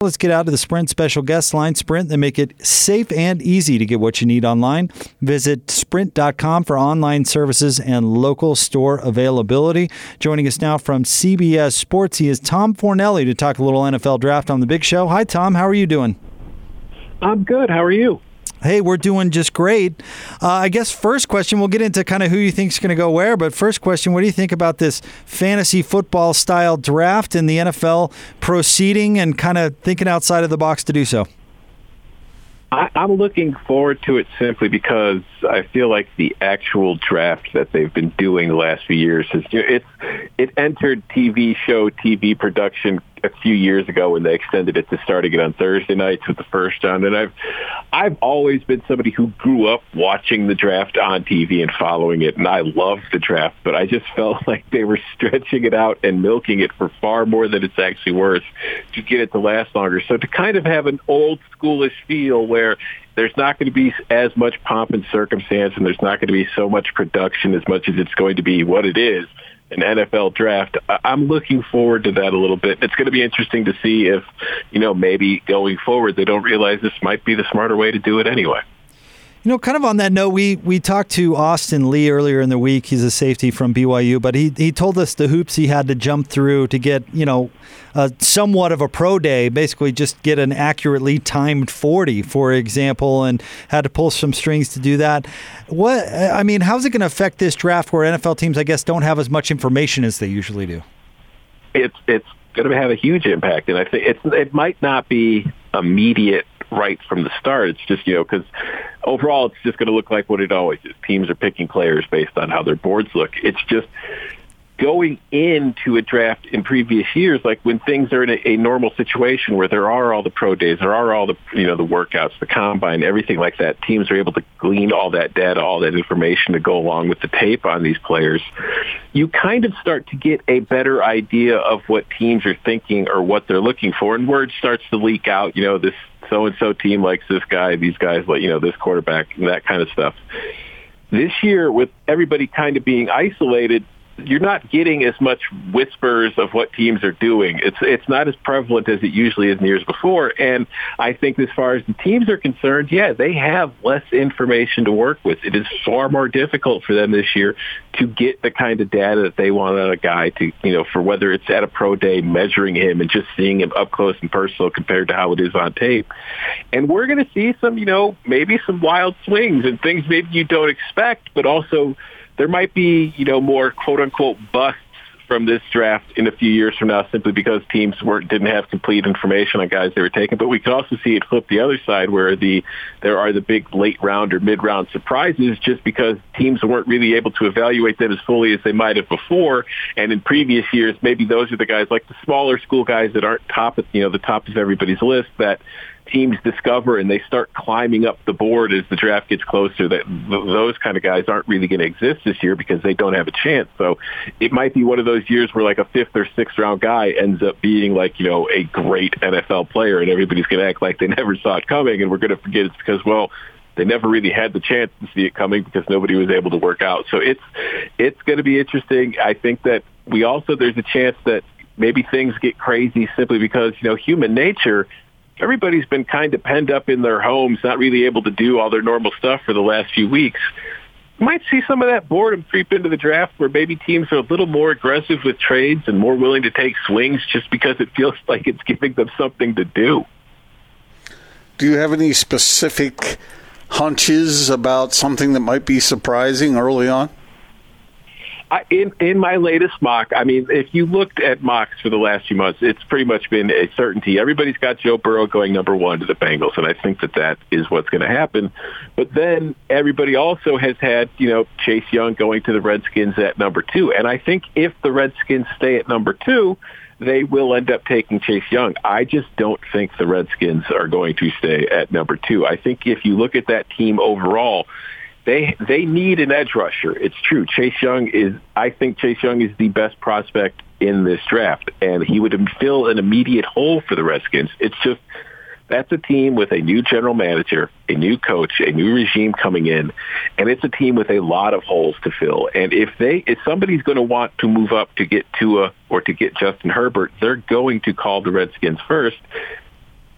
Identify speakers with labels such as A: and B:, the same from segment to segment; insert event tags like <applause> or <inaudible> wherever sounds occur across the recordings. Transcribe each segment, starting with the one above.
A: Let's get out of the Sprint special guest line. Sprint, they make it safe and easy to get what you need online. Visit sprint.com for online services and local store availability. Joining us now from CBS Sports, he is Tom Fornelli to talk a little NFL draft on the big show. Hi, Tom. How are you doing?
B: I'm good. How are you?
A: Hey, we're doing just great. Uh, I guess first question, we'll get into kind of who you think is going to go where, but first question, what do you think about this fantasy football style draft and the NFL proceeding and kind of thinking outside of the box to do so?
B: I, I'm looking forward to it simply because I feel like the actual draft that they've been doing the last few years has it's it entered TV show TV production a few years ago when they extended it to starting it on Thursday nights with the first round. And I've I've always been somebody who grew up watching the draft on TV and following it, and I loved the draft. But I just felt <laughs> like they were stretching it out and milking it for far more than it's actually worth to get it to last longer. So to kind of have an old schoolish feel where there's not going to be as much pomp and circumstance, and there's not going to be so much production as much as it's going to be what it is an NFL draft. I'm looking forward to that a little bit. It's going to be interesting to see if, you know, maybe going forward they don't realize this might be the smarter way to do it anyway.
A: You know, kind of on that note, we we talked to Austin Lee earlier in the week. He's a safety from BYU, but he he told us the hoops he had to jump through to get you know, uh, somewhat of a pro day. Basically, just get an accurately timed forty, for example, and had to pull some strings to do that. What I mean, how's it going to affect this draft where NFL teams, I guess, don't have as much information as they usually do?
B: It's it's going to have a huge impact, and I think it's it might not be immediate right from the start. It's just, you know, because overall it's just going to look like what it always is. Teams are picking players based on how their boards look. It's just going into a draft in previous years, like when things are in a, a normal situation where there are all the pro days, there are all the, you know, the workouts, the combine, everything like that, teams are able to glean all that data, all that information to go along with the tape on these players. You kind of start to get a better idea of what teams are thinking or what they're looking for. And word starts to leak out, you know, this so and so team likes this guy, these guys like you know this quarterback, that kind of stuff. This year, with everybody kind of being isolated, you're not getting as much whispers of what teams are doing. It's it's not as prevalent as it usually is in years before. And I think as far as the teams are concerned, yeah, they have less information to work with. It is far more difficult for them this year to get the kind of data that they want on a guy to, you know, for whether it's at a pro day, measuring him and just seeing him up close and personal compared to how it is on tape. And we're going to see some, you know, maybe some wild swings and things maybe you don't expect, but also there might be, you know, more quote unquote busts from this draft in a few years from now simply because teams weren't didn't have complete information on guys they were taking. But we could also see it flip the other side where the there are the big late round or mid round surprises just because teams weren't really able to evaluate them as fully as they might have before. And in previous years, maybe those are the guys like the smaller school guys that aren't top of you know the top of everybody's list that teams discover and they start climbing up the board as the draft gets closer that those kind of guys aren't really going to exist this year because they don't have a chance. So it might be one of those years where like a fifth or sixth round guy ends up being like, you know, a great NFL player and everybody's going to act like they <laughs> never saw it coming and we're going to forget it's because, well, they never really had the chance to see it coming because nobody was able to work out. So it's it's going to be interesting. I think that we also there's a chance that maybe things get crazy simply because you know human nature everybody's been kind of penned up in their homes, not really able to do all their normal stuff for the last few weeks. You might see some of that boredom creep into the draft where maybe teams are a little more aggressive with trades and more willing to take swings just because it feels <laughs> like it's giving them something to do.
C: Do you have any specific hunches about something that might be surprising early on?
B: I, in in my latest mock, I mean, if you looked at mocks for the last few months, it's pretty much been a certainty. Everybody's got Joe Burrow going number one to the Bengals, and I think that that is what's going to happen. But then everybody also has had, you know, Chase Young going to the Redskins at number two, and I think if the Redskins stay at number two, they will end up taking Chase Young. I just don't think the Redskins are going to stay at number two. I think if you look at that team overall, they they need an edge rusher. It's true. Chase Young is. I think Chase Young is the best prospect in this draft, and he would fill an immediate hole for the Redskins. It's just that's a team with a new general manager, a new coach, a new regime coming in, and it's a team with a lot of holes to fill. And if they, if somebody's going to want to move up to get Tua or to get Justin Herbert, they're going to call the Redskins first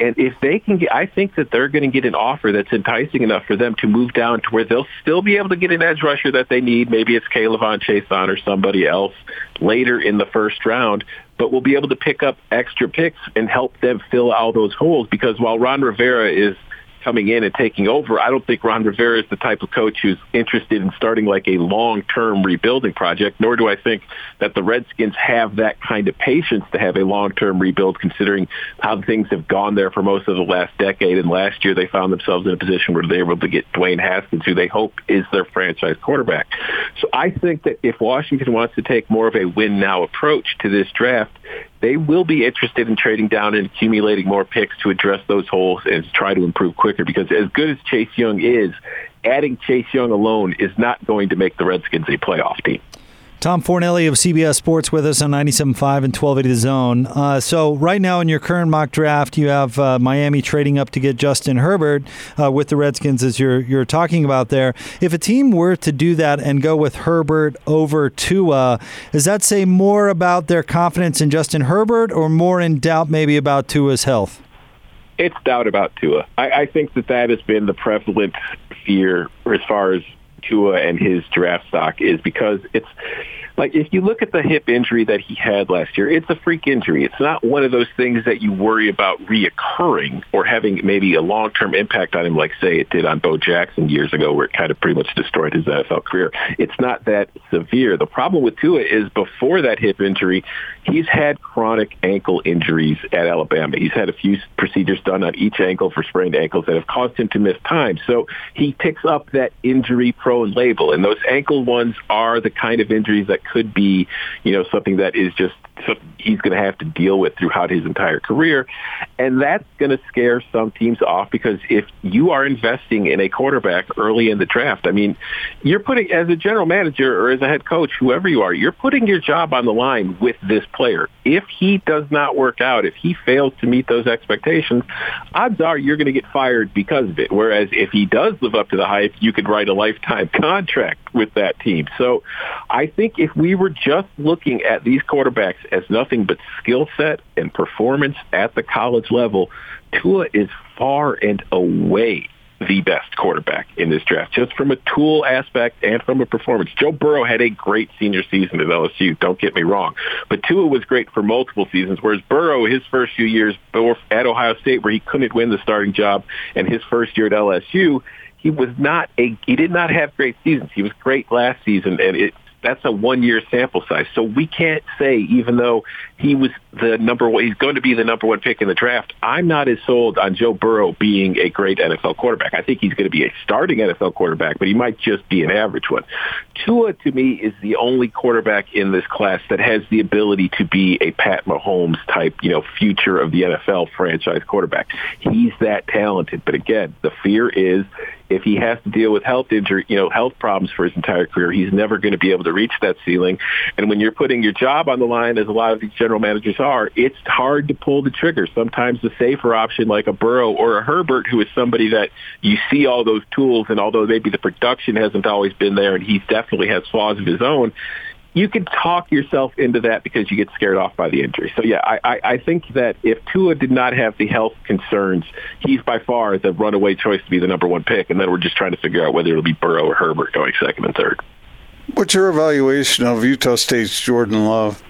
B: And if they can get, I think that they're going to get an offer that's enticing enough for them to move down to where they'll still be able to get an edge rusher that they need. Maybe it's K'Lavon Chaisson or somebody else later in the first round, but we'll be able to pick up extra picks and help them fill all those holes because while Ron Rivera is coming in and taking over, I don't think Ron Rivera is the type of coach who's interested in starting like a long-term rebuilding project, nor do I think that the Redskins have that kind of patience to have a long-term rebuild considering how things have gone there for most of the last decade. And last year they found themselves in a position where they were able to get Dwayne Haskins, who they hope is their franchise quarterback. So I think that if Washington wants to take more of a win-now approach to this draft, they will be interested in trading down and accumulating more picks to address those holes and try to improve quicker. Because as good as Chase Young is, adding Chase Young alone is not going to make the Redskins a playoff team.
A: Tom Fornelli of CBS Sports with us on 97.5 and 1280 The Zone. Uh, so, right now in your current mock draft, you have uh, Miami trading up to get Justin Herbert uh, with the Redskins, as you're, you're talking about there. If a team were to do that and go with Herbert over Tua, does that say more about their confidence in Justin Herbert or more in doubt maybe about Tua's health?
B: It's doubt about Tua. I, I think that that has been the prevalent fear as far as Tua and his draft stock is because it's like if you look at the hip injury that he had last year, it's a freak injury. It's not one of those things that you worry about reoccurring or having maybe a long-term impact on him, like say it did on Bo Jackson years ago, where it kind of pretty much destroyed his NFL career. It's not that severe. The problem with Tua is before that hip injury, he's had chronic ankle injuries at Alabama. He's had a few procedures done on each ankle for sprained ankles that have caused him to miss time. So he picks up that injury-prone label, and those ankle ones are the kind of injuries that could be, you know, something that is just he's going to have to deal with throughout his entire career. And that's going to scare some teams off because if you are investing in a quarterback early in the draft, I mean, you're putting, as a general manager or as a head coach, whoever you are, you're putting your job on the line with this player. If he does not work out, if he fails to meet those expectations, odds are you're going to get fired because of it. Whereas if he does live up to the hype, you could write a lifetime <laughs> contract with that team. So I think if we were just looking at these quarterbacks as nothing but skill set and performance at the college level, Tua is far and away the best quarterback in this draft, just from a tool aspect and from a performance. Joe Burrow had a great senior season at LSU, don't get me wrong. But Tua was great for multiple seasons, whereas Burrow, his first few years at Ohio State, where he couldn't win the starting job, and his first year at LSU, he was not a he did not have great seasons. He was great last season, and it that's a one year sample size. So we can't say, even though he was the number one, he's going to be the number one pick in the draft. I'm not as sold on Joe Burrow being a great NFL quarterback. I think he's going to be a starting NFL quarterback, but he might just be an average one. Tua, to me, is the only quarterback in this class that has the ability to be a Pat Mahomes type, you know, future of the NFL franchise quarterback. He's that talented. But again, the fear is if he has to deal with health injury, you know, health problems for his entire career, he's never going to be able to reach that ceiling. And when you're putting your job on the line, as a lot of these general managers are, it's hard to pull the trigger. Sometimes the safer option, like a Burrow or a Herbert, who is somebody that you see all those tools, and although maybe the production hasn't always been there, and he definitely has flaws of his own, you can talk yourself into that because you get scared off by the injury. So yeah, I, I, I think that if Tua did not have the health concerns, he's by far the runaway choice to be the number one pick, and then we're just trying to figure out whether it'll be Burrow or Herbert going second and third.
C: What's your evaluation of Utah State's Jordan Love?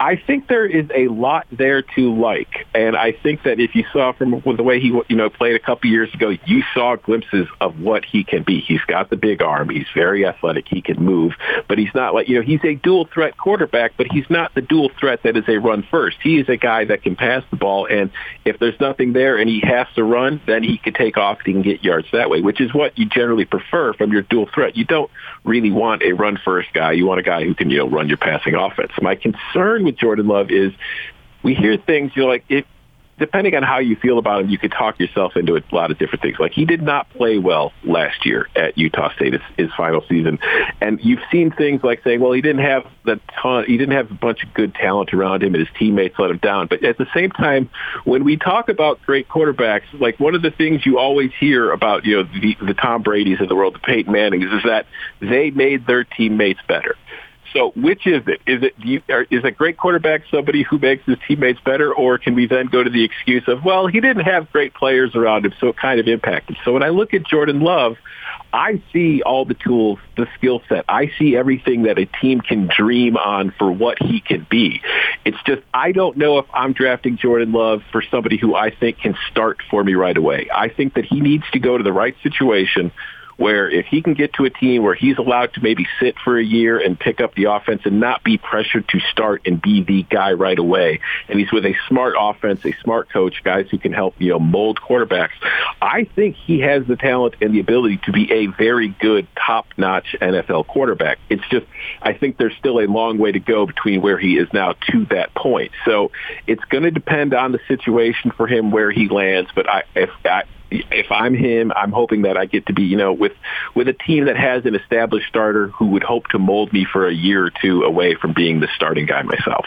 B: I think there is a lot there to like, and I think that if you saw from the way he you know played a couple years ago, you saw glimpses of what he can be. He's got the big arm, he's very athletic, he can move, but he's not like you know he's a dual threat quarterback, but he's not the dual threat that is a run first. He is a guy that can pass the ball, and if there's nothing there and he has to run, then he can take off he can get yards that way, which is what you generally prefer from your dual threat. You don't really want a run first guy. You want a guy who can you know run your passing offense. My concern with Jordan Love is we hear things, you know, like if depending on how you feel about him, you could talk yourself into a lot of different things. Like he did not play well last year at Utah State, his, his final season, and you've seen things like saying, well, he didn't have the ton, he didn't have a bunch of good talent around him, and his teammates let him down. But at the same time, when we talk about great quarterbacks, like one of the things you always hear about, you know, the, the Tom Brady's of the world, the Peyton Mannings, is that they made their teammates better. So which is it? Is it you, is a great quarterback somebody who makes his teammates better, or can we then go to the excuse of well he didn't have great players around him, so it kind of impacted. So when I look at Jordan Love, I see all the tools, the skill set. I see everything that a team can dream on for what he can be. It's just I don't know if I'm drafting Jordan Love for somebody who I think can start for me right away. I think that he needs to go to the right situation where if he can get to a team where he's allowed to maybe sit for a year and pick up the offense and not be pressured to start and be the guy right away, and he's with a smart offense, a smart coach, guys who can help, you know, mold quarterbacks, I think he has the talent and the ability to be a very good top-notch NFL quarterback. It's just, I think there's still a long way to go between where he is now to that point. So it's going to depend on the situation for him where he lands, but I, if I, if I'm him, I'm hoping that I get to be, you know, with with a team that has an established starter who would hope to mold me for a year or two away from being the starting guy myself.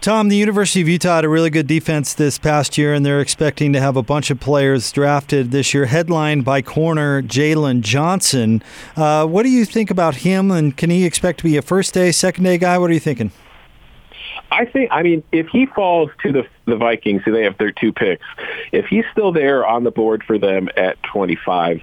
A: Tom, the University of Utah had a really good defense this past year, and they're expecting to have a bunch of players drafted this year, headlined by corner Jaylon Johnson. Uh, what do you think about him, and can he expect to be a first day, second day guy? What are you thinking?
B: I think, I mean, if he falls to the the Vikings, who they have their two picks, if he's still there on the board for them at 25,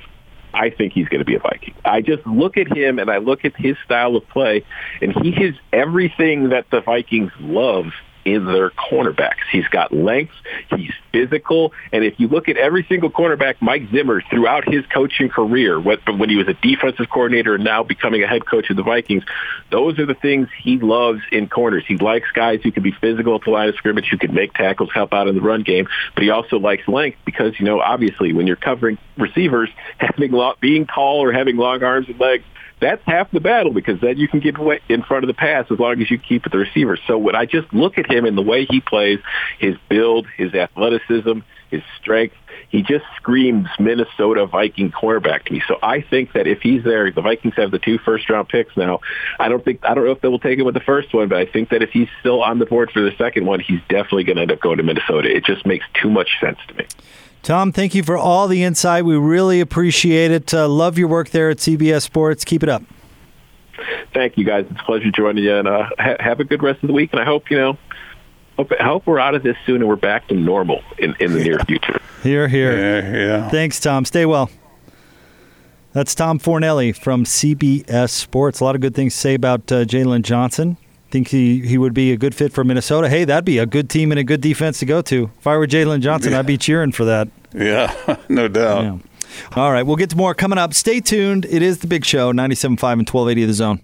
B: I think he's going to be a Viking. I just look at him and I look at his style of play, and he is everything that the Vikings love in their cornerbacks. He's got length, he's physical, and if you look at every single cornerback, Mike Zimmer throughout his coaching career, when he was a defensive coordinator and now becoming a head coach of the Vikings, those are the things he loves in corners. He likes guys who can be physical at the line of scrimmage, who can make tackles, help out in the run game, but he also likes length because, you know, obviously when you're covering receivers, <laughs> having long, being tall or having long arms and legs that's half the battle because then you can get away in front of the pass as long as you keep it the receiver. So when I just look at him and the way he plays, his build, his athleticism, his strength, he just screams Minnesota Viking quarterback to me. So I think that if he's there, the Vikings have the two first round picks now. I don't think I don't know if they will take him with the first one, but I think that if he's still on the board for the second one, he's definitely going to end up going to Minnesota. It just makes too much sense to me.
A: Tom, thank you for all the insight. We really appreciate it. Uh, love your work there at CBS Sports. Keep it up.
B: Thank you, guys. It's a pleasure joining you, and uh, ha- have a good rest of the week. And I hope you know, hope, I hope we're out of this soon and we're back to normal in, in the near future.
A: Here, here.
C: Yeah, yeah.
A: Thanks, Tom. Stay well. That's Tom Fornelli from CBS Sports. A lot of good things to say about uh, Jaylon Johnson think he, he would be a good fit for Minnesota. Hey, that'd be a good team and a good defense to go to. If I were Jaylon Johnson, yeah. I'd be cheering for that.
C: Yeah, <laughs> no doubt. Yeah.
A: All right, we'll get to more coming up. Stay tuned. It is the big show, 97.5 and 1280 of the zone.